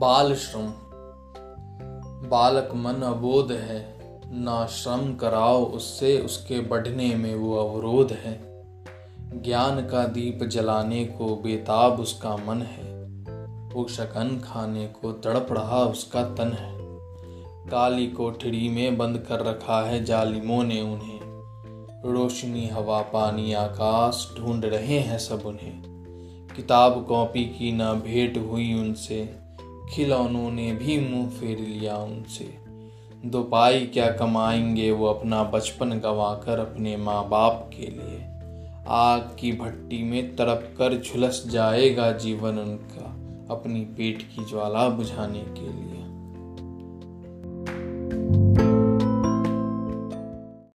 बाल श्रम। बालक मन अबोध है, ना श्रम कराओ उससे, उसके बढ़ने में वो अवरोध है। ज्ञान का दीप जलाने को बेताब उसका मन है। वो शकन खाने को तड़प रहा उसका तन है। काली कोठड़ी में बंद कर रखा है जालिमों ने उन्हें। रोशनी, हवा, पानी, आकाश ढूंढ रहे हैं सब उन्हें। किताब कॉपी की ना भेंट हुई उनसे। खिलौनों ने भी मुँह फेर लिया उनसे। दो पाई क्या कमाएँगे वो अपना बचपन गवाकर अपने माँ बाप के लिए। आग की भट्टी में तड़प कर झुलस जाएगा जीवन उनका, अपनी पेट की ज्वाला बुझाने के लिए।